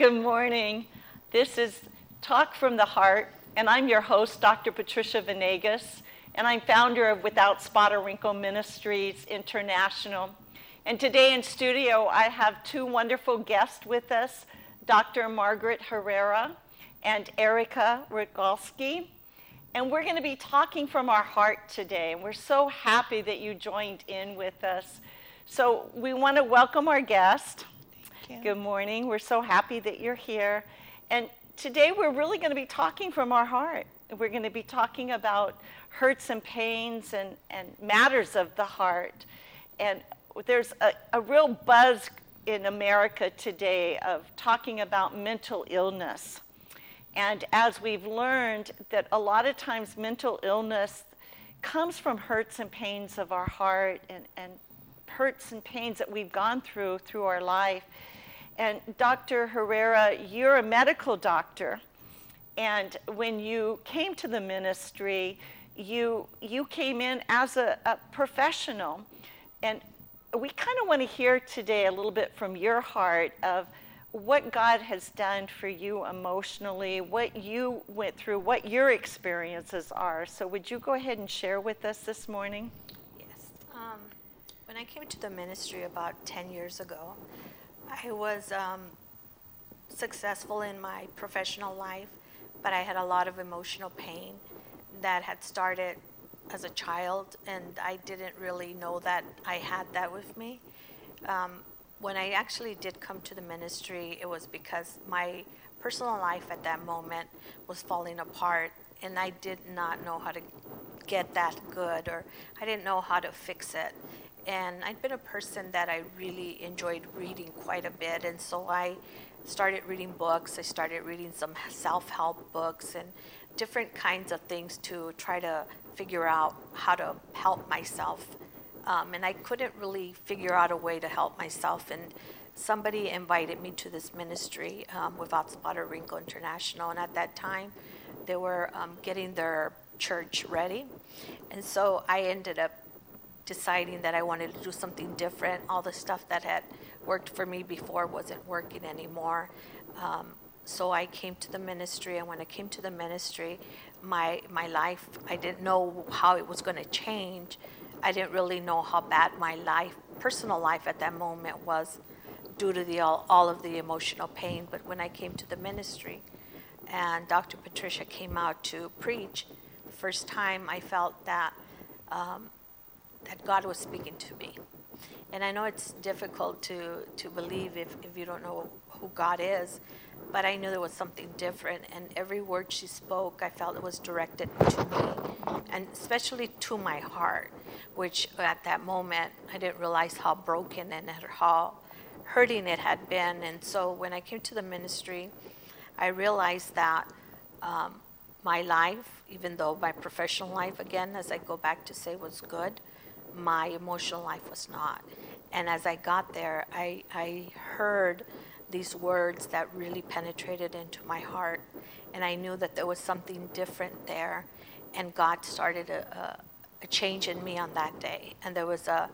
Good morning. This is Talk from the Heart, and I'm your host, Dr. Patricia Venegas, and I'm founder of Without Spot or Wrinkle Ministries International. And today in studio, I have two wonderful guests with us Dr. Margaret Herrera and Erica Rogalski. And we're going to be talking from our heart today. And we're so happy that you joined in with us. So we want to welcome our guest. Good morning. We're so happy that you're here. And today we're really going to be talking from our heart. We're going to be talking about hurts and pains and, and matters of the heart. And there's a, a real buzz in America today of talking about mental illness. And as we've learned, that a lot of times mental illness comes from hurts and pains of our heart and, and hurts and pains that we've gone through through our life. And Dr. Herrera, you're a medical doctor. And when you came to the ministry, you, you came in as a, a professional. And we kind of want to hear today a little bit from your heart of what God has done for you emotionally, what you went through, what your experiences are. So, would you go ahead and share with us this morning? Yes. Um, when I came to the ministry about 10 years ago, I was um, successful in my professional life, but I had a lot of emotional pain that had started as a child, and I didn't really know that I had that with me. Um, when I actually did come to the ministry, it was because my personal life at that moment was falling apart, and I did not know how to get that good, or I didn't know how to fix it and I'd been a person that I really enjoyed reading quite a bit, and so I started reading books. I started reading some self-help books and different kinds of things to try to figure out how to help myself. Um, and I couldn't really figure out a way to help myself. And somebody invited me to this ministry um, Without Spot or Wrinkle International, and at that time, they were um, getting their church ready, and so I ended up deciding that I wanted to do something different. All the stuff that had worked for me before wasn't working anymore. Um, so I came to the ministry, and when I came to the ministry, my my life I didn't know how it was going to change. I didn't really know how bad my life, personal life at that moment was, due to the all, all of the emotional pain. But when I came to the ministry, and Dr. Patricia came out to preach, the first time I felt that um, that God was speaking to me. And I know it's difficult to, to believe if, if you don't know who God is, but I knew there was something different. And every word she spoke, I felt it was directed to me, and especially to my heart, which at that moment I didn't realize how broken and how hurting it had been. And so when I came to the ministry, I realized that um, my life, even though my professional life, again, as I go back to say, was good, my emotional life was not. And as I got there, I, I heard these words that really penetrated into my heart. And I knew that there was something different there. And God started a, a, a change in me on that day. And there was a,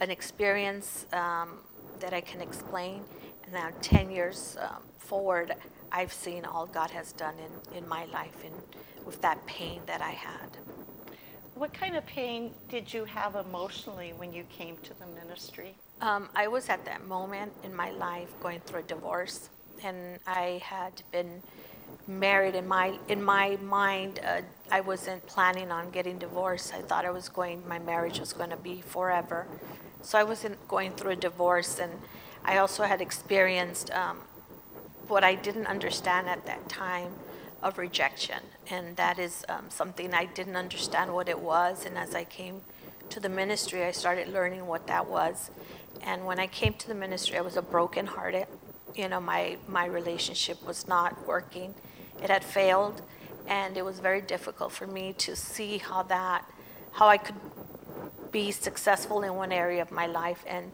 an experience um, that I can explain. And now, 10 years um, forward, I've seen all God has done in, in my life and with that pain that I had. What kind of pain did you have emotionally when you came to the ministry? Um, I was at that moment in my life going through a divorce, and I had been married in my in my mind. Uh, I wasn't planning on getting divorced. I thought I was going. My marriage was going to be forever, so I wasn't going through a divorce. And I also had experienced um, what I didn't understand at that time of rejection. And that is um, something I didn't understand what it was. And as I came to the ministry, I started learning what that was. And when I came to the ministry, I was a broken hearted. You know, my, my relationship was not working, it had failed. And it was very difficult for me to see how that, how I could be successful in one area of my life and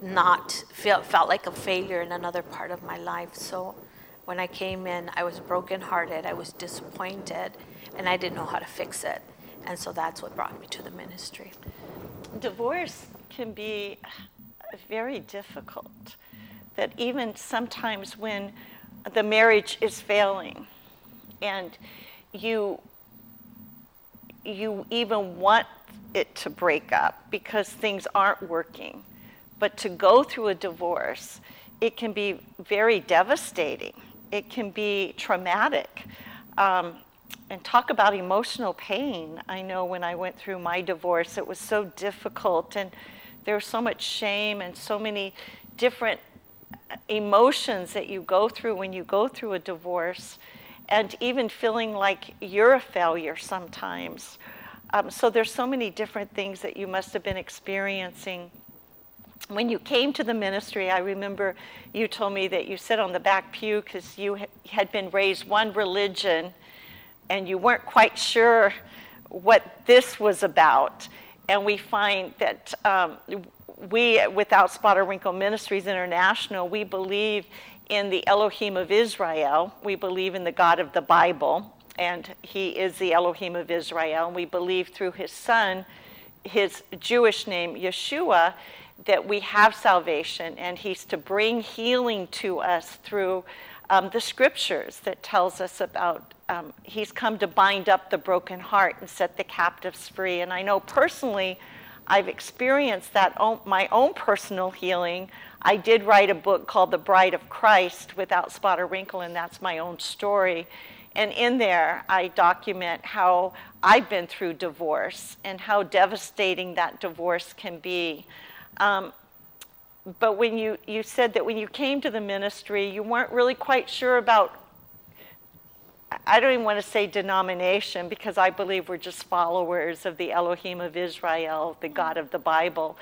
not feel felt like a failure in another part of my life. So when I came in, I was brokenhearted, I was disappointed, and I didn't know how to fix it. And so that's what brought me to the ministry. Divorce can be very difficult. That even sometimes when the marriage is failing and you you even want it to break up because things aren't working. But to go through a divorce, it can be very devastating. It can be traumatic. Um, and talk about emotional pain. I know when I went through my divorce, it was so difficult, and there was so much shame and so many different emotions that you go through when you go through a divorce, and even feeling like you're a failure sometimes. Um, so there's so many different things that you must have been experiencing. When you came to the ministry, I remember you told me that you sat on the back pew because you had been raised one religion and you weren't quite sure what this was about. And we find that um, we, Without Spot or Wrinkle Ministries International, we believe in the Elohim of Israel. We believe in the God of the Bible, and He is the Elohim of Israel. And we believe through His Son, His Jewish name, Yeshua, that we have salvation, and He's to bring healing to us through um, the scriptures that tells us about um, he's come to bind up the broken heart and set the captives free. And I know personally, I've experienced that own, my own personal healing. I did write a book called The Bride of Christ without spot or wrinkle, and that's my own story. And in there, I document how I've been through divorce and how devastating that divorce can be. Um, but when you, you said that when you came to the ministry, you weren't really quite sure about, I don't even want to say denomination because I believe we're just followers of the Elohim of Israel, the God of the Bible,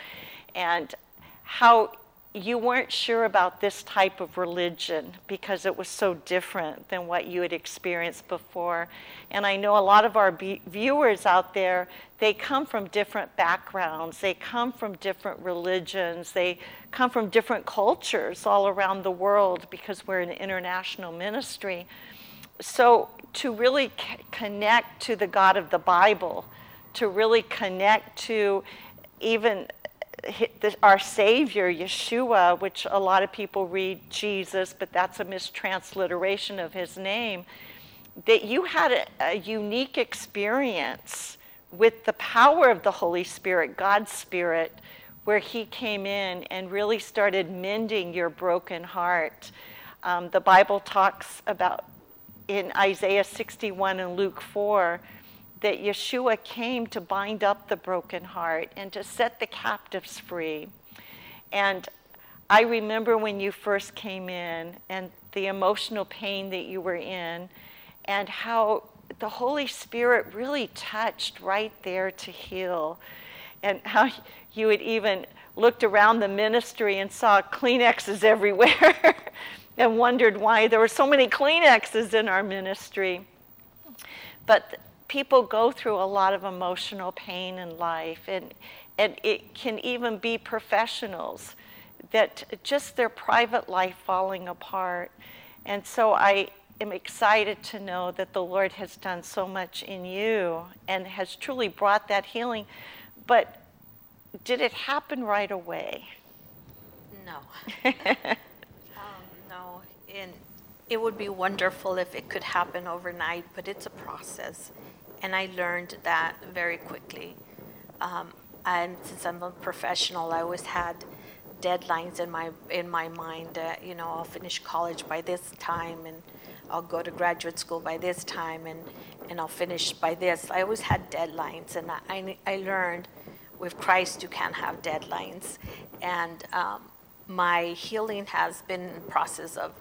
and how you weren't sure about this type of religion because it was so different than what you had experienced before. And I know a lot of our be- viewers out there, they come from different backgrounds, they come from different religions, they come from different cultures all around the world because we're an international ministry. So to really c- connect to the God of the Bible, to really connect to even our Savior, Yeshua, which a lot of people read Jesus, but that's a mistransliteration of his name, that you had a, a unique experience with the power of the Holy Spirit, God's Spirit, where he came in and really started mending your broken heart. Um, the Bible talks about in Isaiah 61 and Luke 4 that Yeshua came to bind up the broken heart and to set the captives free. And I remember when you first came in and the emotional pain that you were in, and how the Holy Spirit really touched right there to heal, and how you had even looked around the ministry and saw Kleenexes everywhere and wondered why there were so many Kleenexes in our ministry. But people go through a lot of emotional pain in life, and, and it can even be professionals that just their private life falling apart. And so I am excited to know that the Lord has done so much in you and has truly brought that healing. But did it happen right away? No. um, no. And it would be wonderful if it could happen overnight, but it's a process and I learned that very quickly. Um, and since I'm a professional, I always had deadlines in my in my mind. Uh, you know, I'll finish college by this time, and I'll go to graduate school by this time, and and I'll finish by this. I always had deadlines, and I I learned with Christ you can't have deadlines, and um, my healing has been a process of,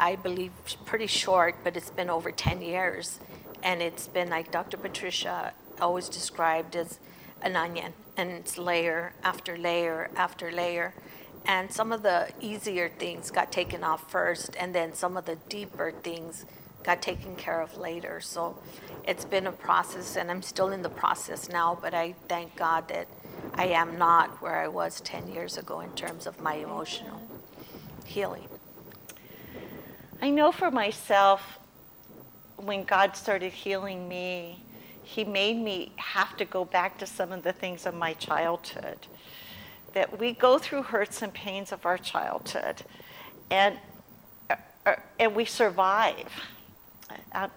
I believe, pretty short, but it's been over ten years and it's been like Dr. Patricia always described as an onion, and it's layer after layer after layer. And some of the easier things got taken off first, and then some of the deeper things got taken care of later. So it's been a process, and I'm still in the process now, but I thank God that I am not where I was 10 years ago in terms of my emotional healing. I know for myself, when God started healing me, He made me have to go back to some of the things of my childhood. That we go through hurts and pains of our childhood. And uh, uh, and we survive. Uh,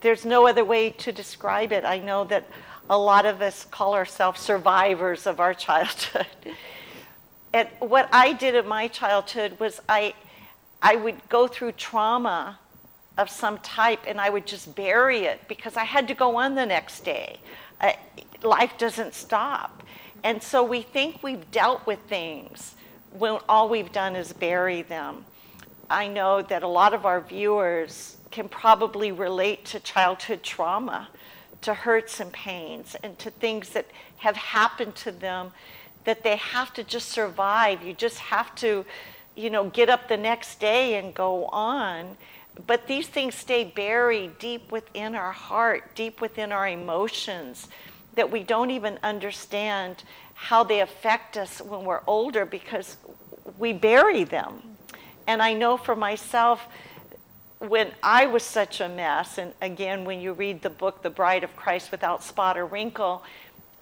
there's no other way to describe it. I know that a lot of us call ourselves survivors of our childhood. and what I did in my childhood was I, I would go through trauma of some type and I would just bury it because I had to go on the next day. Uh, life doesn't stop. And so we think we've dealt with things when all we've done is bury them. I know that a lot of our viewers can probably relate to childhood trauma, to hurts and pains, and to things that have happened to them that they have to just survive. You just have to, you know, get up the next day and go on. But these things stay buried deep within our heart, deep within our emotions, that we don't even understand how they affect us when we're older because we bury them. And I know for myself, when I was such a mess, and again, when you read the book, The Bride of Christ Without Spot or Wrinkle,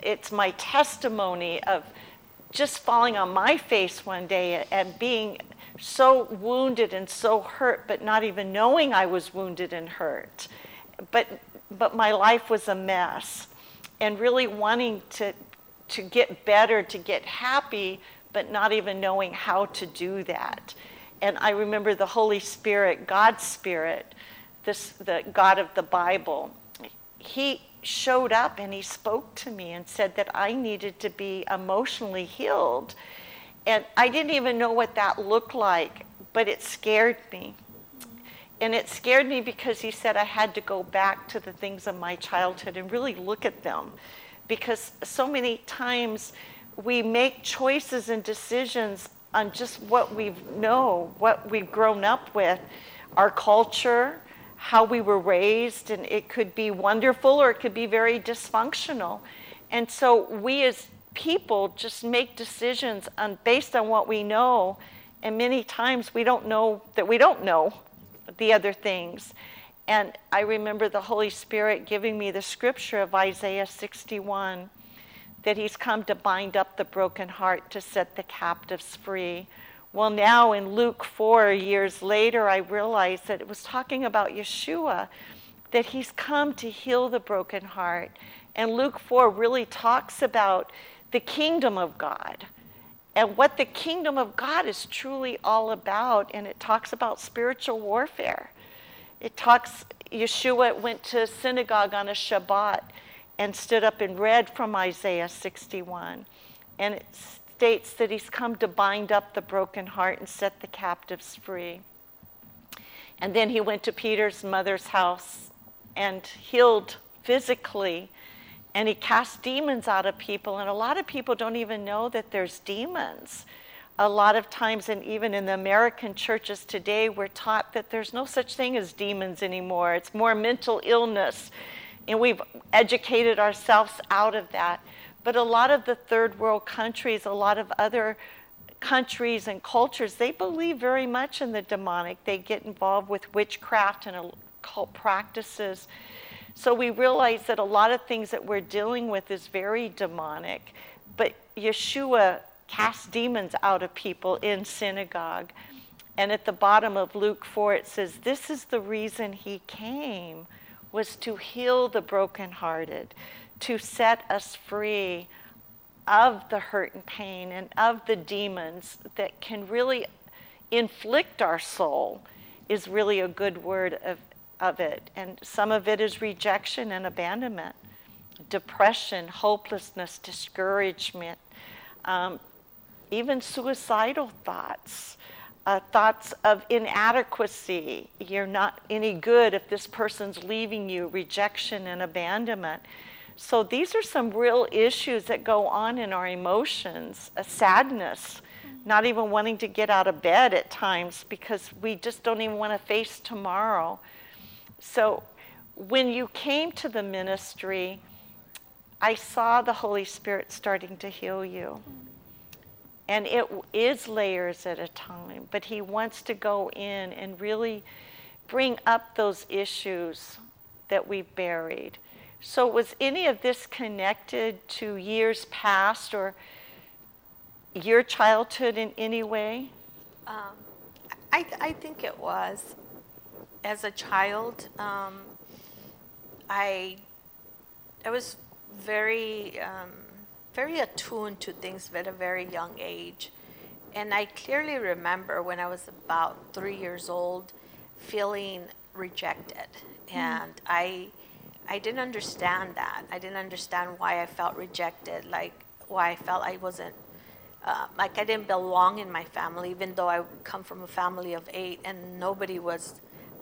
it's my testimony of just falling on my face one day and being so wounded and so hurt, but not even knowing I was wounded and hurt. But, but my life was a mess. And really wanting to, to get better, to get happy, but not even knowing how to do that. And I remember the Holy Spirit, God's Spirit, this, the God of the Bible, He showed up and He spoke to me and said that I needed to be emotionally healed. And I didn't even know what that looked like, but it scared me. And it scared me because He said I had to go back to the things of my childhood and really look at them. Because so many times, we make choices and decisions on just what we know, what we've grown up with, our culture, how we were raised, and it could be wonderful or it could be very dysfunctional. And so we as people just make decisions on, based on what we know, and many times we don't know that we don't know the other things. And I remember the Holy Spirit giving me the scripture of Isaiah 61 that he's come to bind up the broken heart, to set the captives free. Well, now in Luke 4, years later, I realized that it was talking about Yeshua, that he's come to heal the broken heart. And Luke 4 really talks about the kingdom of God and what the kingdom of God is truly all about. And it talks about spiritual warfare. It talks, Yeshua went to synagogue on a Shabbat and stood up and read from Isaiah 61. And it states that he's come to bind up the broken heart and set the captives free. And then he went to Peter's mother's house and healed physically. And he casts demons out of people. And a lot of people don't even know that there's demons. A lot of times, and even in the American churches today, we're taught that there's no such thing as demons anymore. It's more mental illness and we've educated ourselves out of that. But a lot of the third world countries, a lot of other countries and cultures, they believe very much in the demonic. They get involved with witchcraft and occult practices. So we realize that a lot of things that we're dealing with is very demonic. But Yeshua cast demons out of people in synagogue. And at the bottom of Luke 4, it says, This is the reason he came was to heal the brokenhearted, to set us free of the hurt and pain and of the demons that can really inflict our soul, is really a good word of, of it. And some of it is rejection and abandonment, depression, hopelessness, discouragement, um, even suicidal thoughts uh, thoughts of inadequacy. You're not any good if this person's leaving you, rejection and abandonment. So these are some real issues that go on in our emotions, a sadness, not even wanting to get out of bed at times because we just don't even want to face tomorrow. So when you came to the ministry, I saw the Holy Spirit starting to heal you. And it is layers at a time, but he wants to go in and really bring up those issues that we've buried. So, was any of this connected to years past or your childhood in any way? Um, I, I think it was. As a child, um, I, I was very, um, very attuned to things at a very young age. And I clearly remember when I was about three years old feeling rejected. Mm. And I, I didn't understand that. I didn't understand why I felt rejected, like why I felt I wasn't, uh, like I didn't belong in my family, even though I come from a family of eight and nobody was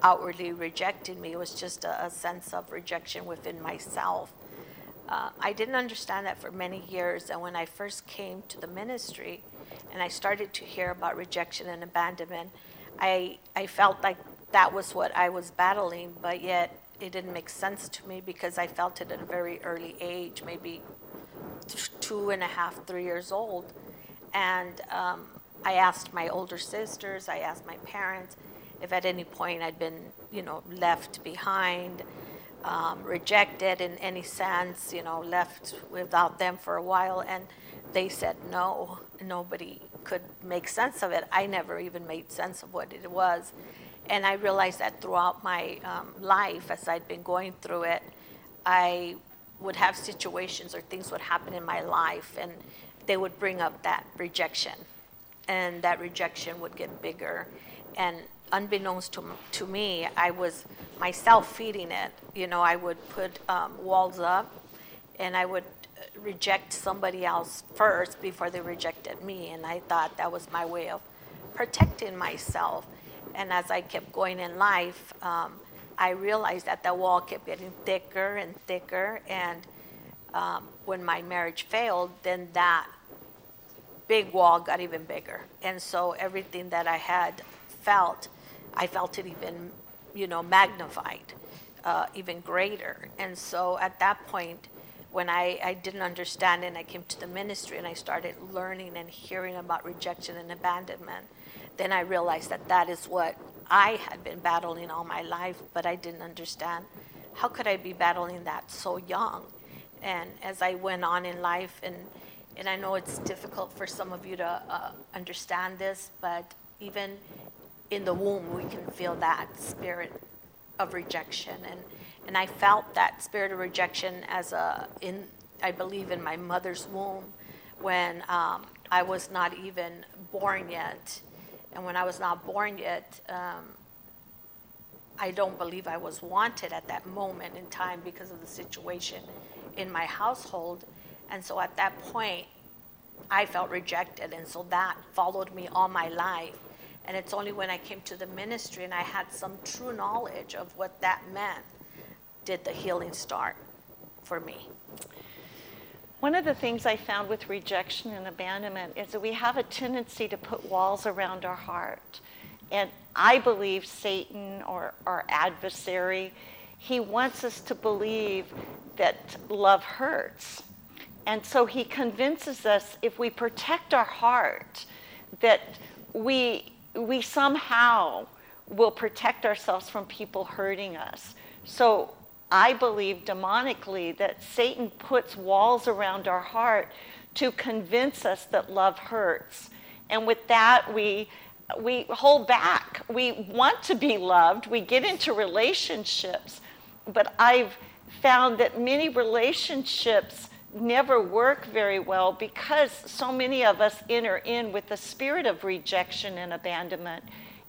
outwardly rejecting me. It was just a, a sense of rejection within myself. Uh, I didn't understand that for many years. And when I first came to the ministry and I started to hear about rejection and abandonment, I, I felt like that was what I was battling, but yet it didn't make sense to me because I felt it at a very early age, maybe two and a half, three years old. And um, I asked my older sisters, I asked my parents if at any point I'd been, you know, left behind um, rejected in any sense, you know, left without them for a while. And they said no, nobody could make sense of it. I never even made sense of what it was. And I realized that throughout my um, life, as I'd been going through it, I would have situations or things would happen in my life, and they would bring up that rejection. And that rejection would get bigger. And unbeknownst to, to me, I was myself feeding it. You know, I would put um, walls up and I would uh, reject somebody else first before they rejected me. And I thought that was my way of protecting myself. And as I kept going in life, um, I realized that the wall kept getting thicker and thicker. And um, when my marriage failed, then that big wall got even bigger. And so everything that I had felt I felt it even, you know, magnified, uh, even greater. And so at that point, when I, I didn't understand and I came to the ministry and I started learning and hearing about rejection and abandonment, then I realized that that is what I had been battling all my life, but I didn't understand. How could I be battling that so young? And as I went on in life, and, and I know it's difficult for some of you to uh, understand this, but even in the womb, we can feel that spirit of rejection. And, and I felt that spirit of rejection as a, in, I believe, in my mother's womb when um, I was not even born yet. And when I was not born yet, um, I don't believe I was wanted at that moment in time because of the situation in my household. And so at that point, I felt rejected. And so that followed me all my life. And it's only when I came to the ministry and I had some true knowledge of what that meant did the healing start for me. One of the things I found with rejection and abandonment is that we have a tendency to put walls around our heart. And I believe Satan or our adversary, he wants us to believe that love hurts. And so he convinces us if we protect our heart, that we we somehow will protect ourselves from people hurting us. So I believe demonically that Satan puts walls around our heart to convince us that love hurts. And with that, we we hold back. We want to be loved. We get into relationships. But I've found that many relationships never work very well because so many of us enter in with the spirit of rejection and abandonment.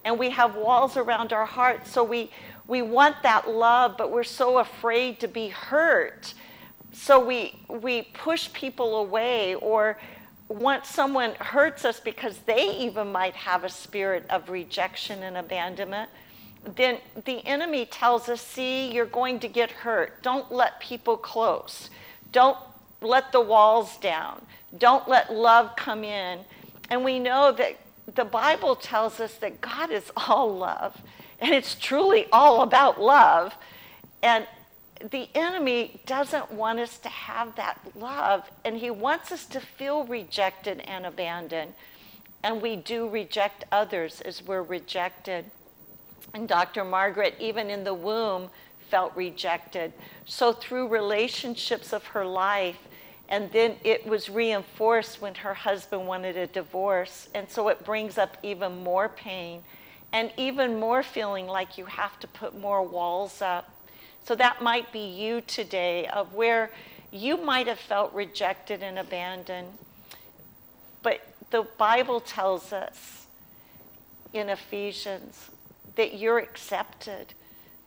And we have walls around our hearts. So we, we want that love, but we're so afraid to be hurt. So we, we push people away or once someone hurts us because they even might have a spirit of rejection and abandonment, then the enemy tells us, see, you're going to get hurt. Don't let people close. Don't let the walls down. Don't let love come in. And we know that the Bible tells us that God is all love, and it's truly all about love. And the enemy doesn't want us to have that love, and he wants us to feel rejected and abandoned. And we do reject others as we're rejected. And Dr. Margaret, even in the womb, felt rejected. So, through relationships of her life, and then it was reinforced when her husband wanted a divorce. And so it brings up even more pain. and even more feeling like you have to put more walls up. So that might be you today, of where you might have felt rejected and abandoned. But the Bible tells us in Ephesians that you're accepted,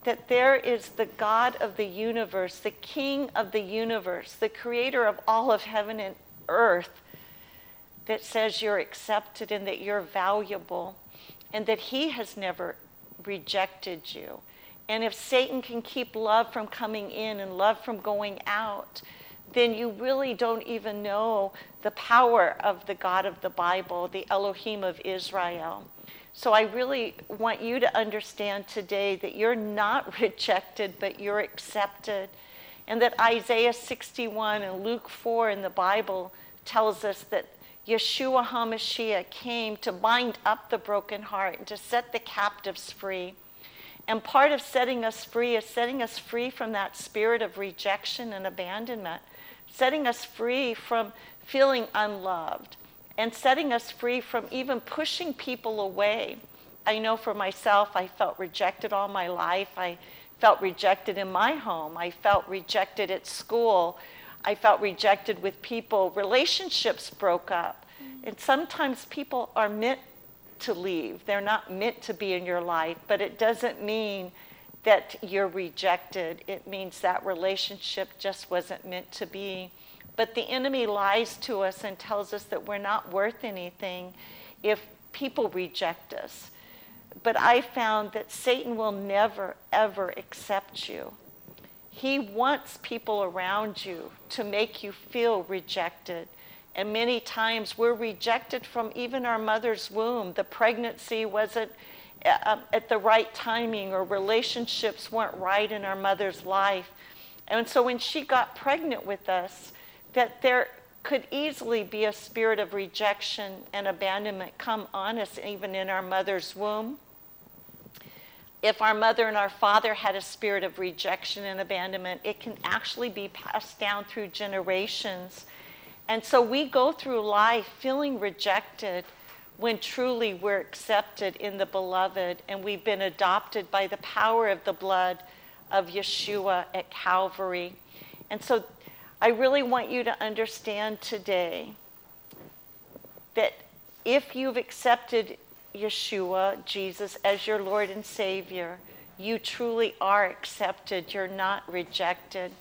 that there is the God of the universe, the King of the universe, the creator of all of heaven and earth, that says you're accepted and that you're valuable and that He has never rejected you. And if Satan can keep love from coming in and love from going out, then you really don't even know the power of the God of the Bible, the Elohim of Israel. So I really want you to understand today that you're not rejected, but you're accepted. And that Isaiah 61 and Luke 4 in the Bible tells us that Yeshua HaMashiach came to bind up the broken heart and to set the captives free. And part of setting us free is setting us free from that spirit of rejection and abandonment, setting us free from feeling unloved, and setting us free from even pushing people away. I know for myself, I felt rejected all my life. I felt rejected in my home. I felt rejected at school. I felt rejected with people. Relationships broke up. Mm-hmm. And sometimes people are meant to leave, they're not meant to be in your life, but it doesn't mean that you're rejected. It means that relationship just wasn't meant to be. But the enemy lies to us and tells us that we're not worth anything if people reject us. But I found that Satan will never, ever accept you. He wants people around you to make you feel rejected. And many times we're rejected from even our mother's womb. The pregnancy wasn't uh, um, at the right timing, or relationships weren't right in our mother's life. And so when she got pregnant with us, that there could easily be a spirit of rejection and abandonment come on us even in our mother's womb if our mother and our father had a spirit of rejection and abandonment, it can actually be passed down through generations. And so we go through life feeling rejected when truly we're accepted in the beloved and we've been adopted by the power of the blood of Yeshua at Calvary. And so I really want you to understand today that if you've accepted Yeshua, Jesus, as your Lord and Savior, you truly are accepted. You're not rejected.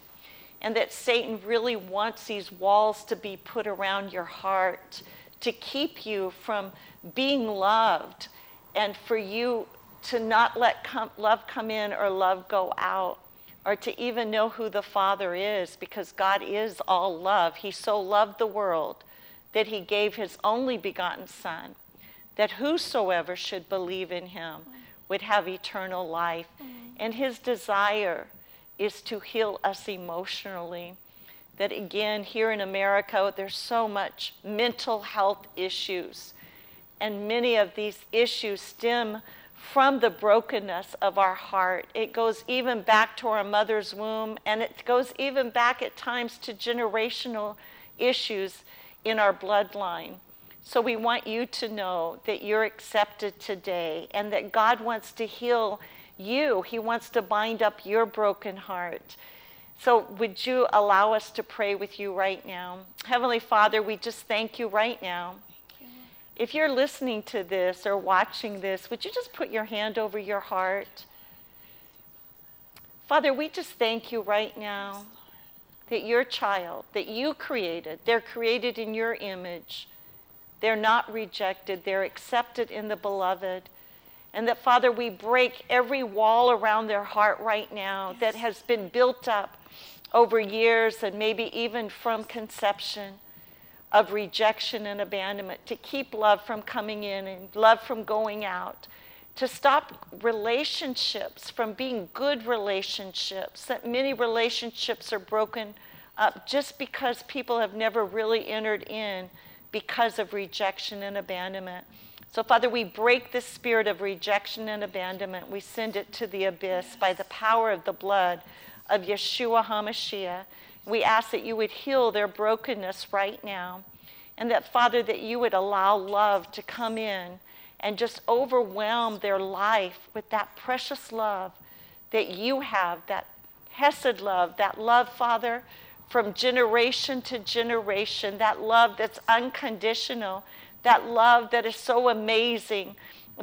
And that Satan really wants these walls to be put around your heart to keep you from being loved and for you to not let love come in or love go out or to even know who the Father is because God is all love. He so loved the world that he gave his only begotten Son that whosoever should believe in him would have eternal life. Mm-hmm. And his desire is to heal us emotionally. That again, here in America, there's so much mental health issues. And many of these issues stem from the brokenness of our heart. It goes even back to our mother's womb, and it goes even back at times to generational issues in our bloodline. So we want you to know that you're accepted today and that God wants to heal you. He wants to bind up your broken heart. So, would you allow us to pray with you right now? Heavenly Father, we just thank you right now. If you're listening to this or watching this, would you just put your hand over your heart? Father, we just thank you right now that your child, that you created, they're created in your image. They're not rejected, they're accepted in the beloved. And that, Father, we break every wall around their heart right now yes. that has been built up over years and maybe even from conception of rejection and abandonment to keep love from coming in and love from going out to stop relationships from being good relationships that many relationships are broken up just because people have never really entered in because of rejection and abandonment. So, Father, we break the spirit of rejection and abandonment. We send it to the abyss by the power of the blood of Yeshua HaMashiach. We ask that you would heal their brokenness right now. And that, Father, that you would allow love to come in and just overwhelm their life with that precious love that you have, that Hesed love, that love, Father, from generation to generation, that love that's unconditional, that love that is so amazing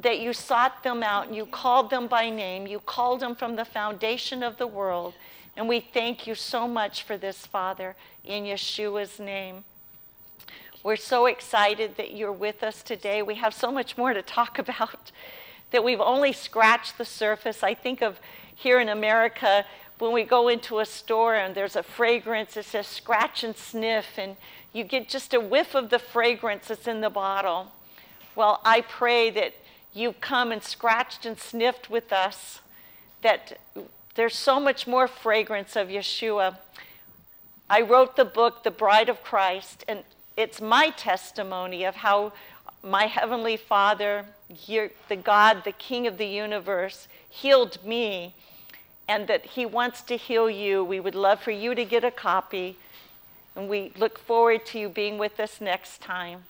that you sought them out and you called them by name. You called them from the foundation of the world. And we thank you so much for this, Father, in Yeshua's name. We're so excited that you're with us today. We have so much more to talk about that we've only scratched the surface. I think of here in America, when we go into a store and there's a fragrance that says scratch and sniff, and you get just a whiff of the fragrance that's in the bottle. Well, I pray that you've come and scratched and sniffed with us, that there's so much more fragrance of Yeshua. I wrote the book, The Bride of Christ, and it's my testimony of how my Heavenly Father, the God, the King of the universe, healed me, and that He wants to heal you. We would love for you to get a copy, and we look forward to you being with us next time.